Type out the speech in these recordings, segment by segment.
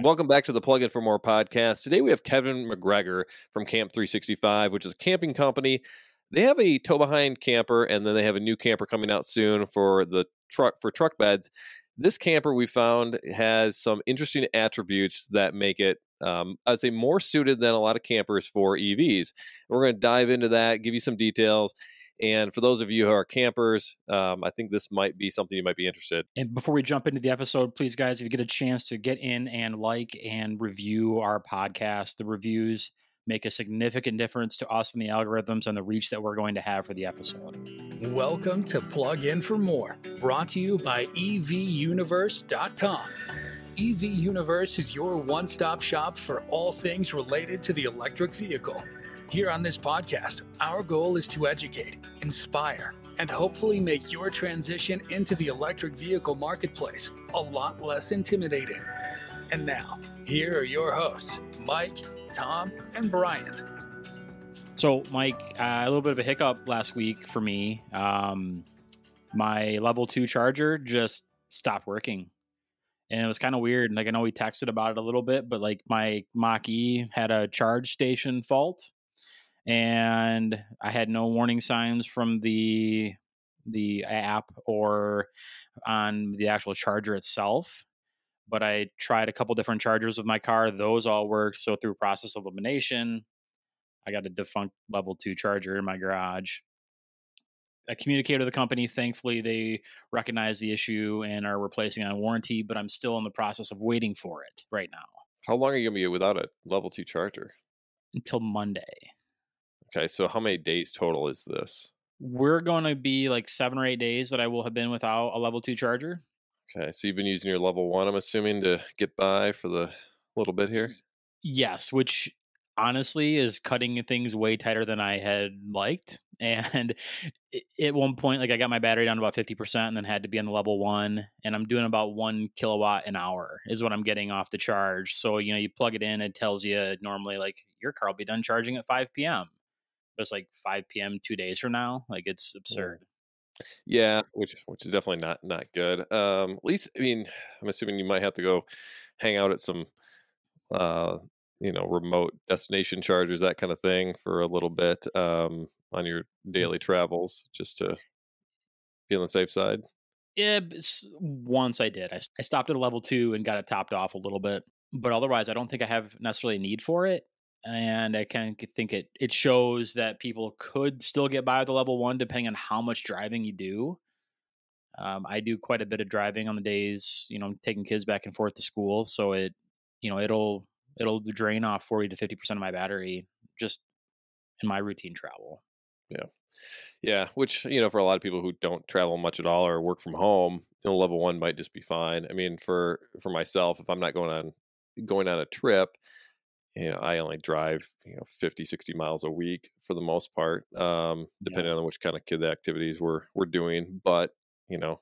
Welcome back to the Plug In for More podcast. Today we have Kevin McGregor from Camp 365, which is a camping company. They have a tow behind camper, and then they have a new camper coming out soon for the truck for truck beds. This camper we found has some interesting attributes that make it, um, I'd say, more suited than a lot of campers for EVs. We're going to dive into that, give you some details, and for those of you who are campers, um, I think this might be something you might be interested. And before we jump into the episode, please, guys, if you get a chance to get in and like and review our podcast, the reviews make a significant difference to us and the algorithms and the reach that we're going to have for the episode. Welcome to Plug In for More, brought to you by EVUniverse.com. EV Universe is your one stop shop for all things related to the electric vehicle. Here on this podcast, our goal is to educate, inspire, and hopefully make your transition into the electric vehicle marketplace a lot less intimidating. And now, here are your hosts, Mike, Tom, and Bryant. So, Mike, uh, a little bit of a hiccup last week for me. Um, my level two charger just stopped working. And it was kind of weird. And like, I know we texted about it a little bit, but like my Mach E had a charge station fault and I had no warning signs from the the app or on the actual charger itself. But I tried a couple different chargers with my car; those all worked. So through process elimination, I got a defunct level two charger in my garage. I communicated with the company. Thankfully, they recognize the issue and are replacing on warranty. But I'm still in the process of waiting for it right now. How long are you gonna be without a level two charger? Until Monday. Okay, so how many days total is this? We're going to be like seven or eight days that I will have been without a level two charger. Okay, so you've been using your level one, I'm assuming, to get by for the little bit here. Yes, which honestly is cutting things way tighter than I had liked. And at one point, like I got my battery down to about 50% and then had to be on the level one. And I'm doing about one kilowatt an hour is what I'm getting off the charge. So, you know, you plug it in, it tells you normally like your car will be done charging at 5 p.m it's like 5 p.m. two days from now. Like it's absurd. Yeah, which which is definitely not not good. Um, at least I mean, I'm assuming you might have to go hang out at some, uh, you know, remote destination chargers, that kind of thing, for a little bit um, on your daily travels, just to be on the safe side. Yeah, once I did. I, I stopped at a level two and got it topped off a little bit, but otherwise, I don't think I have necessarily a need for it and I kind of think it it shows that people could still get by with the level one depending on how much driving you do. Um, I do quite a bit of driving on the days, you know, I'm taking kids back and forth to school, so it, you know, it'll it'll drain off forty to fifty percent of my battery just in my routine travel. Yeah, yeah. Which you know, for a lot of people who don't travel much at all or work from home, you know, level one might just be fine. I mean, for for myself, if I'm not going on going on a trip you know, I only drive, you know, 50, 60 miles a week for the most part, um, depending yeah. on which kind of kid activities we're, we're doing. But, you know,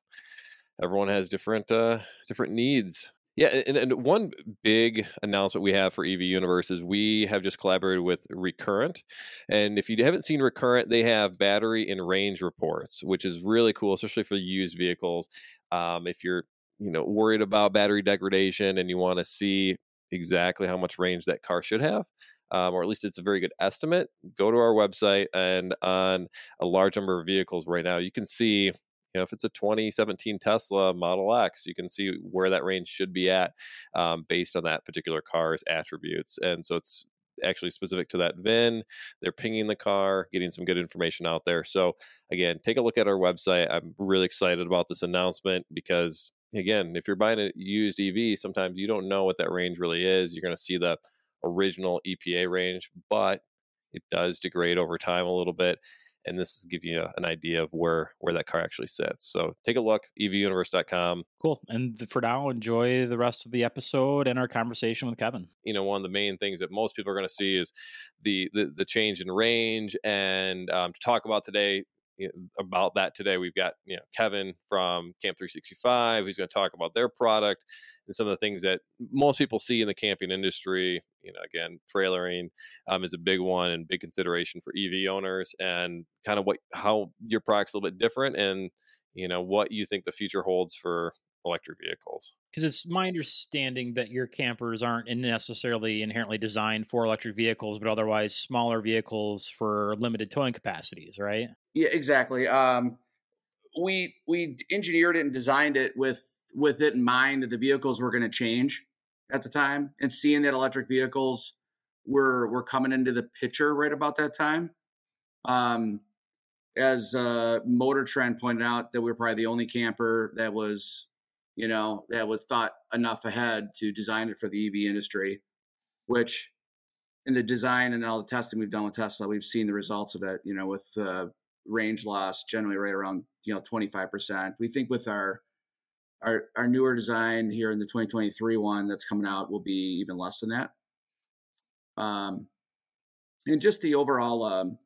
everyone has different, uh, different needs. Yeah. And, and one big announcement we have for EV Universe is we have just collaborated with Recurrent. And if you haven't seen Recurrent, they have battery and range reports, which is really cool, especially for used vehicles. Um, if you're, you know, worried about battery degradation and you want to see exactly how much range that car should have. Um, or at least it's a very good estimate. Go to our website, and on a large number of vehicles right now, you can see, you know, if it's a 2017 Tesla Model X, you can see where that range should be at um, based on that particular car's attributes. And so it's actually specific to that VIN. They're pinging the car, getting some good information out there. So again, take a look at our website. I'm really excited about this announcement because again, if you're buying a used EV, sometimes you don't know what that range really is. You're going to see the original EPA range, but it does degrade over time a little bit. And this is give you an idea of where where that car actually sits. So take a look, evuniverse.com. Cool. And for now, enjoy the rest of the episode and our conversation with Kevin. You know, one of the main things that most people are going to see is the, the the change in range. And um, to talk about today, about that today. We've got you know Kevin from Camp 365 who's going to talk about their product and some of the things that most people see in the camping industry. You know, again, trailering um, is a big one and big consideration for EV owners, and kind of what how your product's a little bit different and you know what you think the future holds for electric vehicles. Because it's my understanding that your campers aren't necessarily inherently designed for electric vehicles, but otherwise smaller vehicles for limited towing capacities, right? Yeah, exactly. Um, we we engineered it and designed it with with it in mind that the vehicles were going to change at the time, and seeing that electric vehicles were were coming into the picture right about that time. Um, as uh, Motor Trend pointed out, that we are probably the only camper that was, you know, that was thought enough ahead to design it for the EV industry, which in the design and all the testing we've done with Tesla, we've seen the results of it. You know, with uh, range loss generally right around you know 25%. We think with our our our newer design here in the 2023 one that's coming out will be even less than that. Um, and just the overall um,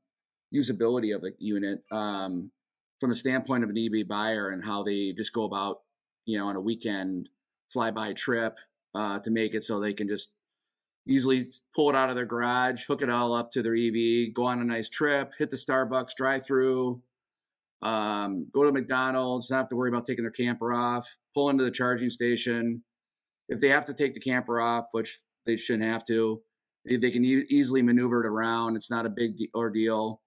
usability of the unit um, from a standpoint of an EV buyer and how they just go about, you know, on a weekend flyby trip uh, to make it so they can just easily pull it out of their garage, hook it all up to their EV, go on a nice trip, hit the Starbucks drive through, um, go to McDonald's, not have to worry about taking their camper off, pull into the charging station. If they have to take the camper off, which they shouldn't have to, they can e- easily maneuver it around. It's not a big ordeal.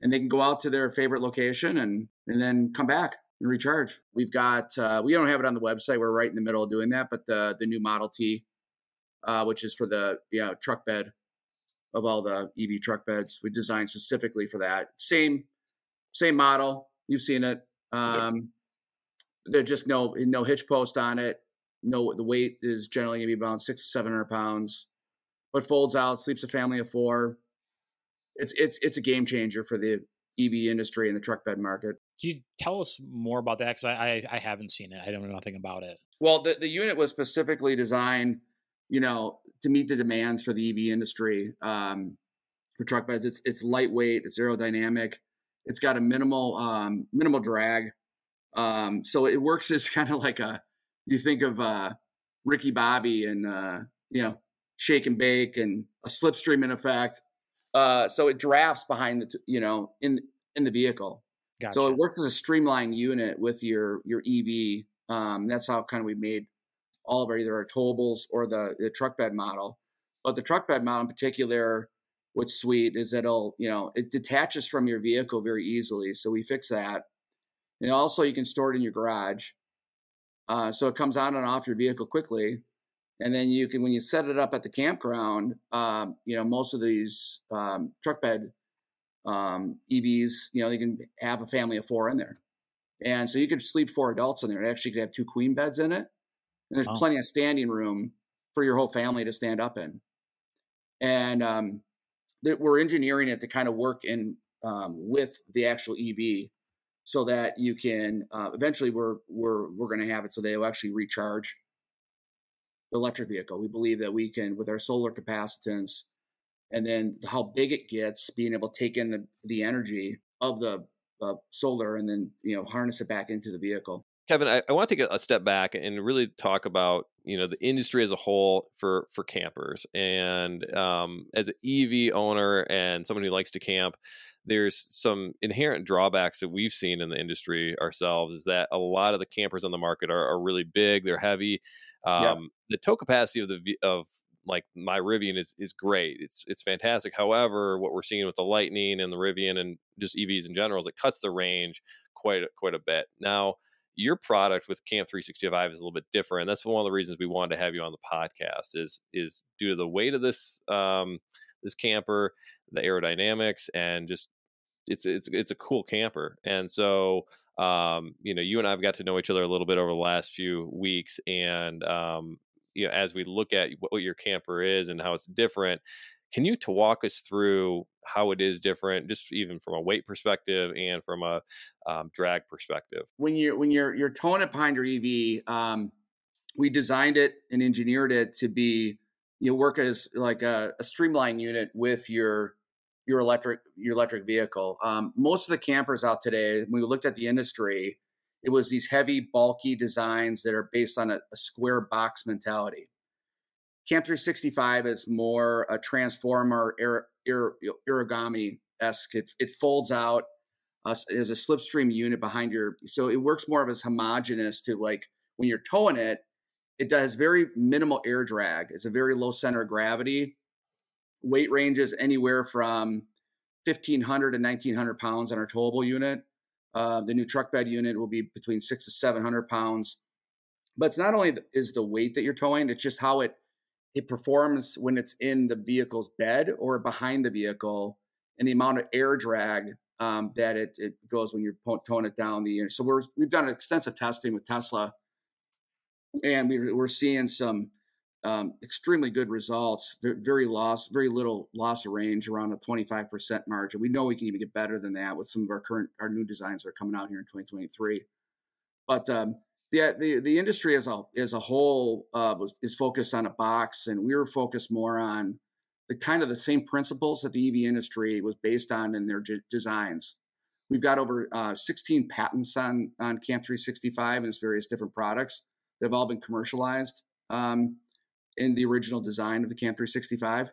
And they can go out to their favorite location and, and then come back and recharge. We've got, uh, we don't have it on the website. We're right in the middle of doing that, but the, the new Model T, uh, which is for the yeah, truck bed of all the EV truck beds, we designed specifically for that. Same, same model. You've seen it. Um, yep. There's just no no hitch post on it. No, the weight is generally going to be about six to seven hundred pounds but folds out, sleeps a family of four. It's it's it's a game changer for the EV industry and the truck bed market. Can you tell us more about that? Because I, I, I haven't seen it. I don't know nothing about it. Well, the the unit was specifically designed, you know, to meet the demands for the EV industry um, for truck beds. It's it's lightweight, it's aerodynamic, it's got a minimal um, minimal drag, um, so it works as kind of like a you think of uh, Ricky Bobby and uh, you know shake and bake and a slipstream in effect. Uh, so it drafts behind the, you know, in in the vehicle. Gotcha. So it works as a streamlined unit with your your EV. Um, that's how kind of we made all of our either our towables or the the truck bed model. But the truck bed model in particular, what's sweet is that it'll you know it detaches from your vehicle very easily. So we fix that, and also you can store it in your garage. Uh, so it comes on and off your vehicle quickly and then you can when you set it up at the campground um, you know most of these um, truck bed um, evs you know you can have a family of four in there and so you could sleep four adults in there it actually could have two queen beds in it and there's oh. plenty of standing room for your whole family to stand up in and um, we're engineering it to kind of work in um, with the actual ev so that you can uh, eventually we're we're we're going to have it so they will actually recharge the electric vehicle. We believe that we can, with our solar capacitance, and then how big it gets, being able to take in the, the energy of the uh, solar and then you know harness it back into the vehicle. Kevin, I, I want to take a step back and really talk about you know the industry as a whole for for campers and um, as an EV owner and someone who likes to camp. There's some inherent drawbacks that we've seen in the industry ourselves. Is that a lot of the campers on the market are, are really big, they're heavy, um, yeah. The tow capacity of the of like my Rivian is is great. It's it's fantastic. However, what we're seeing with the Lightning and the Rivian and just EVs in general is it cuts the range quite quite a bit. Now, your product with Camp 365 is a little bit different. That's one of the reasons we wanted to have you on the podcast is is due to the weight of this um, this camper, the aerodynamics, and just it's it's it's a cool camper. And so um, you know, you and I've got to know each other a little bit over the last few weeks, and um, you know, as we look at what your camper is and how it's different, can you to walk us through how it is different, just even from a weight perspective and from a um, drag perspective? When you're when you're you're towing it behind your EV, um, we designed it and engineered it to be you know work as like a, a streamlined unit with your your electric your electric vehicle. Um, most of the campers out today, when we looked at the industry, it was these heavy, bulky designs that are based on a, a square box mentality. Camp 365 is more a transformer origami esque. It, it, folds out uh, as a slipstream unit behind your, so it works more of as homogenous to like when you're towing it, it does very minimal air drag. It's a very low center of gravity. Weight ranges anywhere from 1,500 to 1,900 pounds on our towable unit. Uh, the new truck bed unit will be between six to 700 pounds. But it's not only is the weight that you're towing; it's just how it it performs when it's in the vehicle's bed or behind the vehicle, and the amount of air drag um, that it, it goes when you're towing it down the. Air. So we're we've done extensive testing with Tesla, and we, we're seeing some um, extremely good results. Very loss, very little loss of range, around a 25% margin. We know we can even get better than that with some of our current our new designs that are coming out here in 2023. But um, the, the the industry as a as a whole uh, was is focused on a box, and we were focused more on the kind of the same principles that the EV industry was based on in their designs. We've got over uh, 16 patents on on CAMP 365 and its various different products. They've all been commercialized. Um, in the original design of the Camp 365.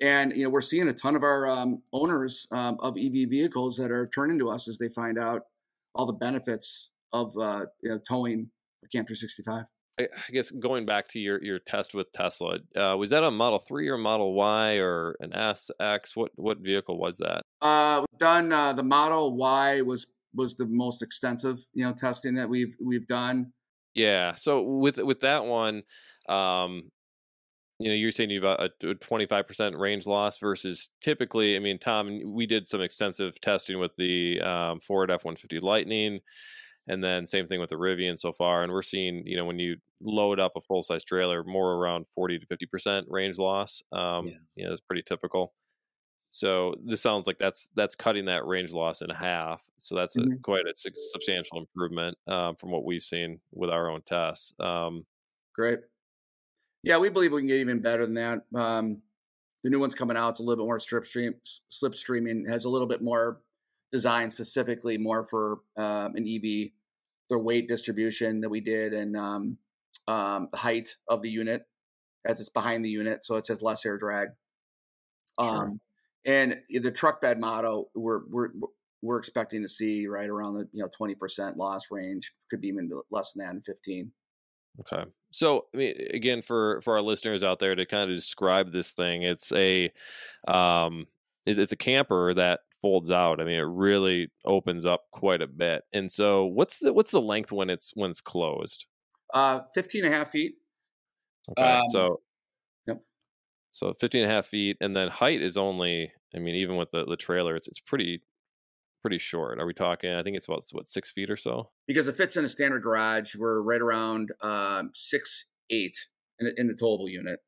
And you know, we're seeing a ton of our um, owners um, of EV vehicles that are turning to us as they find out all the benefits of uh, you know, towing a Camp 365. I guess going back to your, your test with Tesla, uh, was that a Model Three or Model Y or an S X? What what vehicle was that? Uh, we've done uh, the Model Y was was the most extensive you know testing that we've we've done. Yeah. So with with that one, um, you know, you're saying you've got a 25% range loss versus typically, I mean, Tom, we did some extensive testing with the um, Ford F-150 Lightning, and then same thing with the Rivian so far. And we're seeing, you know, when you load up a full size trailer, more around 40 to 50% range loss. Um, yeah. You it's pretty typical. So this sounds like that's that's cutting that range loss in half. So that's mm-hmm. a, quite a substantial improvement um, from what we've seen with our own tests. Um, Great. Yeah, we believe we can get even better than that. Um, the new one's coming out. It's a little bit more strip stream, slip streaming. Has a little bit more design specifically more for um, an EV. The weight distribution that we did and um, um, the height of the unit as it's behind the unit, so it says less air drag. Sure. And the truck bed model, we're we're we're expecting to see right around the you know twenty percent loss range, could be even less than that, fifteen. Okay. So, I mean, again, for for our listeners out there to kind of describe this thing, it's a um, it's a camper that folds out. I mean, it really opens up quite a bit. And so, what's the what's the length when it's when it's closed? Uh, 15 and a half feet. Okay, um, so so 15 and a half feet, and then height is only, I mean, even with the, the trailer, it's it's pretty pretty short. Are we talking? I think it's about what six feet or so. Because it fits in a standard garage, we're right around um, six eight in, in the towable unit.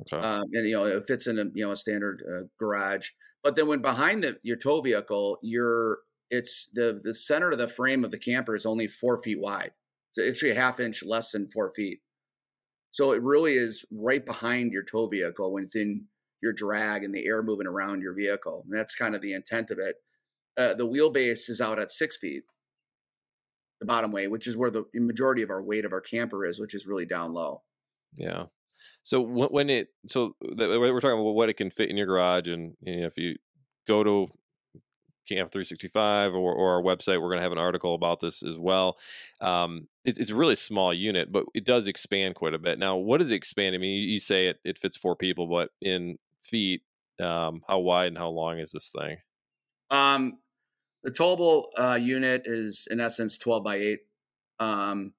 Okay. Um, and you know it fits in a you know a standard uh, garage. But then when behind the your tow vehicle, you're it's the the center of the frame of the camper is only four feet wide. It's actually a half inch less than four feet. So it really is right behind your tow vehicle when it's in your drag and the air moving around your vehicle. And that's kind of the intent of it. Uh, the wheelbase is out at six feet, the bottom way, which is where the majority of our weight of our camper is, which is really down low. Yeah. So when it, so we're talking about what it can fit in your garage, and you know, if you go to Camp 365 or, or our website, we're going to have an article about this as well. Um, it's, it's a really small unit, but it does expand quite a bit. Now, what does it expand? I mean, you, you say it, it fits four people, but in feet, um, how wide and how long is this thing? Um, the towable uh, unit is in essence 12 by 8. Um,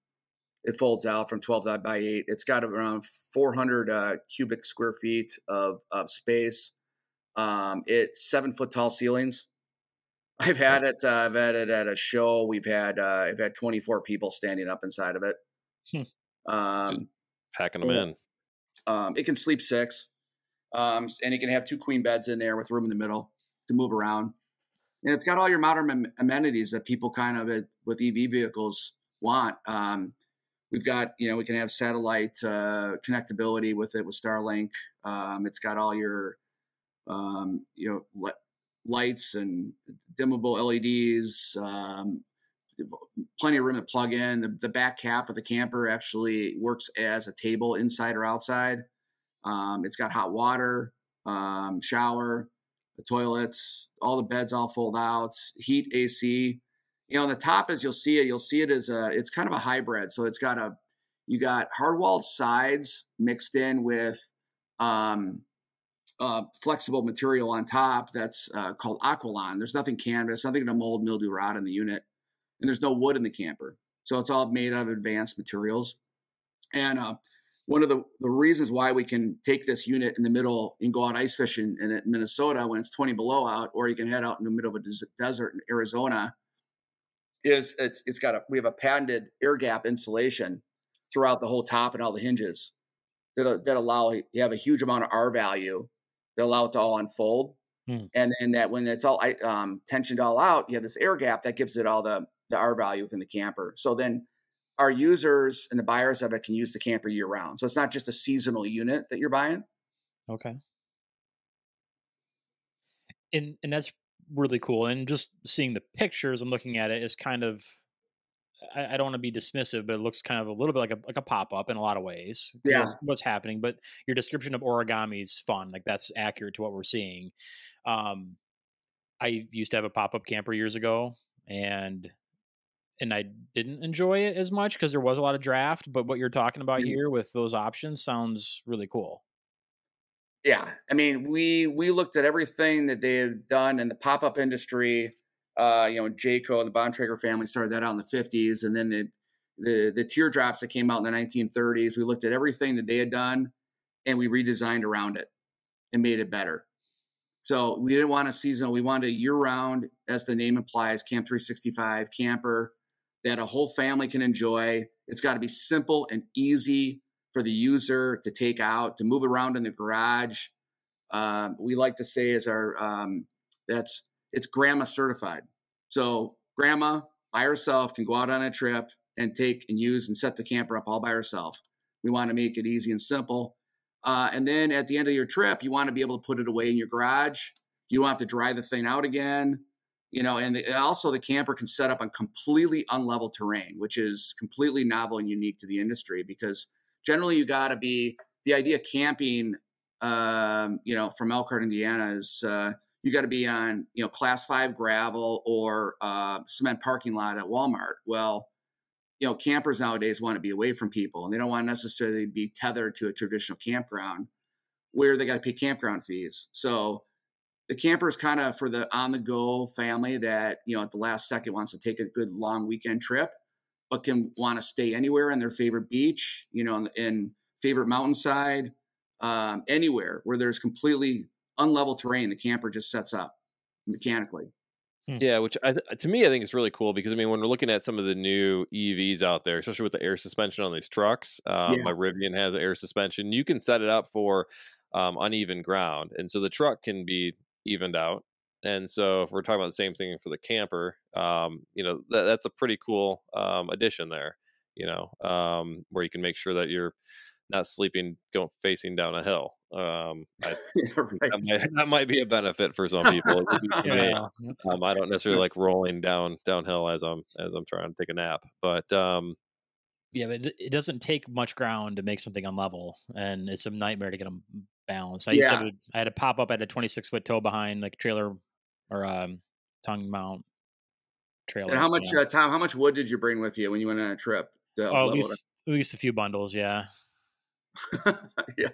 it folds out from 12 by 8. It's got around 400 uh, cubic square feet of, of space. Um, it's seven foot tall ceilings. I've had it. Uh, I've had it at a show. We've had. Uh, I've had 24 people standing up inside of it. Hmm. Um, packing them in. Um, it can sleep six, um, and it can have two queen beds in there with room in the middle to move around. And it's got all your modern amenities that people kind of uh, with EV vehicles want. Um, we've got, you know, we can have satellite uh, connectability with it with Starlink. Um, it's got all your, um, you know, lights and dimmable LEDs, um, plenty of room to plug in. The, the, back cap of the camper actually works as a table inside or outside. Um, it's got hot water, um, shower, the toilets, all the beds all fold out, heat, AC. you know, on the top as you'll see it, you'll see it as a it's kind of a hybrid. So it's got a you got hard walled sides mixed in with um, uh, flexible material on top that's uh, called Aqualon. There's nothing canvas, nothing to mold, mildew, rot in the unit, and there's no wood in the camper. So it's all made of advanced materials. And uh, one of the, the reasons why we can take this unit in the middle and go out ice fishing in Minnesota when it's 20 below out, or you can head out in the middle of a desert in Arizona, is it's it's got a we have a patented air gap insulation throughout the whole top and all the hinges that that allow you have a huge amount of R value that allow it to all unfold, hmm. and then that when it's all um, tensioned all out, you have this air gap that gives it all the the R value within the camper. So then our users and the buyers of it can use the camper year round. So it's not just a seasonal unit that you're buying. Okay. And and that's really cool. And just seeing the pictures and looking at it is kind of I, I don't want to be dismissive, but it looks kind of a little bit like a like a pop up in a lot of ways. Yeah, what's happening. But your description of origami is fun. Like that's accurate to what we're seeing. Um, I used to have a pop up camper years ago, and and I didn't enjoy it as much because there was a lot of draft. But what you're talking about mm-hmm. here with those options sounds really cool. Yeah, I mean, we we looked at everything that they have done in the pop up industry uh, you know, Jayco and the Bontrager family started that out in the 50s. And then the, the, the teardrops that came out in the 1930s, we looked at everything that they had done and we redesigned around it and made it better. So we didn't want a seasonal. We wanted a year round, as the name implies, Camp 365 camper that a whole family can enjoy. It's got to be simple and easy for the user to take out, to move around in the garage. Um, we like to say is our um, that's it's grandma certified. So grandma by herself can go out on a trip and take and use and set the camper up all by herself. We want to make it easy and simple. Uh, and then at the end of your trip, you want to be able to put it away in your garage. You don't have to dry the thing out again. You know, and the, also the camper can set up on completely unlevel terrain, which is completely novel and unique to the industry because generally you got to be the idea of camping, um, you know, from Elkhart, Indiana is uh, you got to be on you know class five gravel or uh, cement parking lot at Walmart. Well, you know campers nowadays want to be away from people and they don't want to necessarily be tethered to a traditional campground where they got to pay campground fees. So the camper is kind of for the on the go family that you know at the last second wants to take a good long weekend trip, but can want to stay anywhere in their favorite beach, you know, in, in favorite mountainside, um, anywhere where there's completely unlevel terrain, the camper just sets up mechanically. Hmm. Yeah, which I th- to me I think is really cool because I mean when we're looking at some of the new EVs out there, especially with the air suspension on these trucks, um, yeah. my Rivian has air suspension. You can set it up for um, uneven ground, and so the truck can be evened out. And so if we're talking about the same thing for the camper, um, you know that, that's a pretty cool um, addition there. You know, um, where you can make sure that you're not sleeping going facing down a hill. Um, I, right. that, might, that, might, be a benefit for some people. yeah. um, I don't necessarily like rolling down downhill as I'm as I'm trying to take a nap, but um, yeah, but it doesn't take much ground to make something unlevel, and it's a nightmare to get them balanced. I used yeah. to have, I had to pop up at a 26 foot tow behind like trailer or um, tongue mount trailer. And how much yeah. uh, Tom? How much wood did you bring with you when you went on a trip? Oh, at least, at least a few bundles. Yeah. yeah.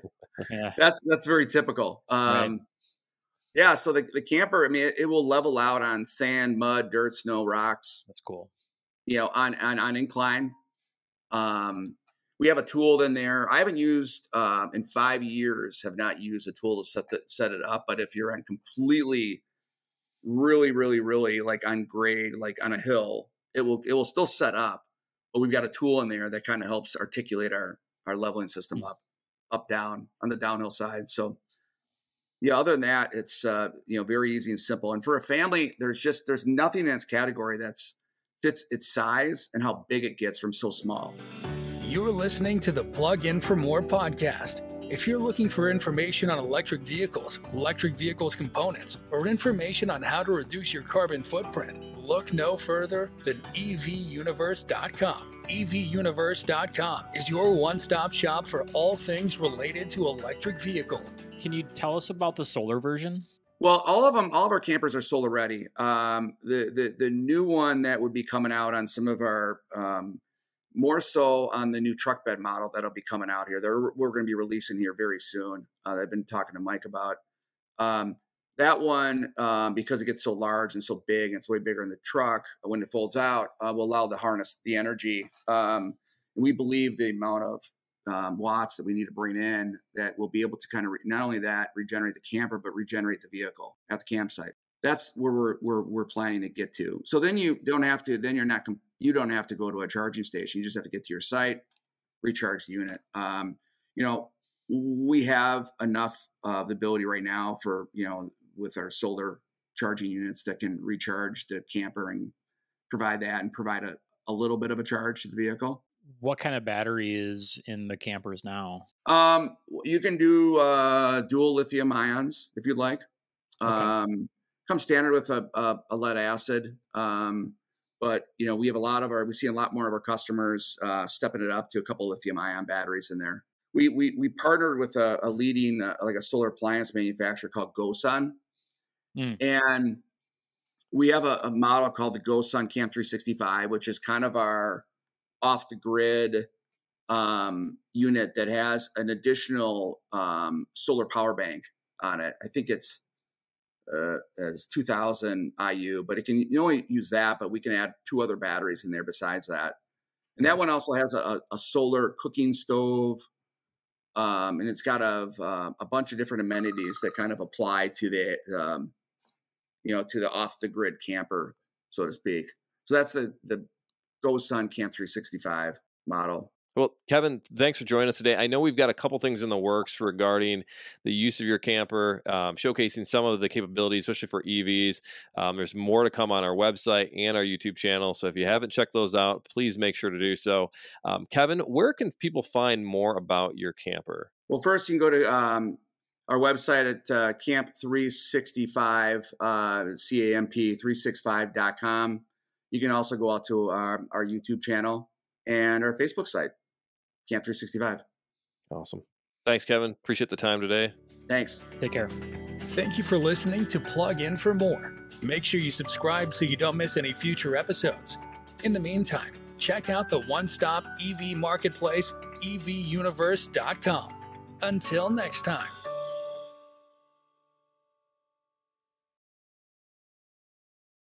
yeah. That's that's very typical. Um, right. Yeah, so the, the camper, I mean, it, it, will level out on sand, mud, dirt, snow, rocks. That's cool. You know, on on, on incline. Um, we have a tool in there. I haven't used uh, in five years. Have not used a tool to set the, set it up. But if you're on completely, really, really, really like on grade, like on a hill, it will it will still set up. But we've got a tool in there that kind of helps articulate our our leveling system mm. up, up, down on the downhill side. So yeah, other than that, it's uh, you know very easy and simple. And for a family, there's just there's nothing in its category that's fits its size and how big it gets from so small. You're listening to the Plug In for More podcast. If you're looking for information on electric vehicles, electric vehicles components, or information on how to reduce your carbon footprint, look no further than evuniverse.com. evuniverse.com is your one stop shop for all things related to electric vehicle. Can you tell us about the solar version? Well, all of them, all of our campers are solar ready. Um, the the the new one that would be coming out on some of our um, more so on the new truck bed model that'll be coming out here. They're, we're going to be releasing here very soon. Uh, I've been talking to Mike about um, that one um, because it gets so large and so big. And it's way bigger in the truck. When it folds out, uh, will allow to harness the energy. Um, and we believe the amount of um, watts that we need to bring in that will be able to kind of re- not only that regenerate the camper but regenerate the vehicle at the campsite that's where we're, we're we're planning to get to so then you don't have to then you're not you don't have to go to a charging station you just have to get to your site recharge the unit um, you know we have enough of the ability right now for you know with our solar charging units that can recharge the camper and provide that and provide a, a little bit of a charge to the vehicle what kind of battery is in the campers now? Um, you can do uh, dual lithium ions if you'd like. Okay. Um, come standard with a, a, a lead acid. Um, but you know, we have a lot of our, we see a lot more of our customers uh, stepping it up to a couple lithium ion batteries in there. We we, we partnered with a, a leading uh, like a solar appliance manufacturer called GoSun, mm. and we have a, a model called the GoSun Camp 365, which is kind of our off the grid um, unit that has an additional um, solar power bank on it. I think it's uh, as 2000 IU, but it can you only use that, but we can add two other batteries in there besides that. And that one also has a, a solar cooking stove, um, and it's got a, uh, a bunch of different amenities that kind of apply to the um, you know to the off the grid camper, so to speak. So that's the the GoSun Camp 365 model. Well, Kevin, thanks for joining us today. I know we've got a couple things in the works regarding the use of your camper, um, showcasing some of the capabilities, especially for EVs. Um, there's more to come on our website and our YouTube channel. So if you haven't checked those out, please make sure to do so. Um, Kevin, where can people find more about your camper? Well, first, you can go to um, our website at uh, camp365, uh, C-A-M-P365.com. You can also go out to our, our YouTube channel and our Facebook site, Camp 365. Awesome. Thanks, Kevin. Appreciate the time today. Thanks. Take care. Thank you for listening to Plug In for More. Make sure you subscribe so you don't miss any future episodes. In the meantime, check out the one stop EV marketplace, evuniverse.com. Until next time.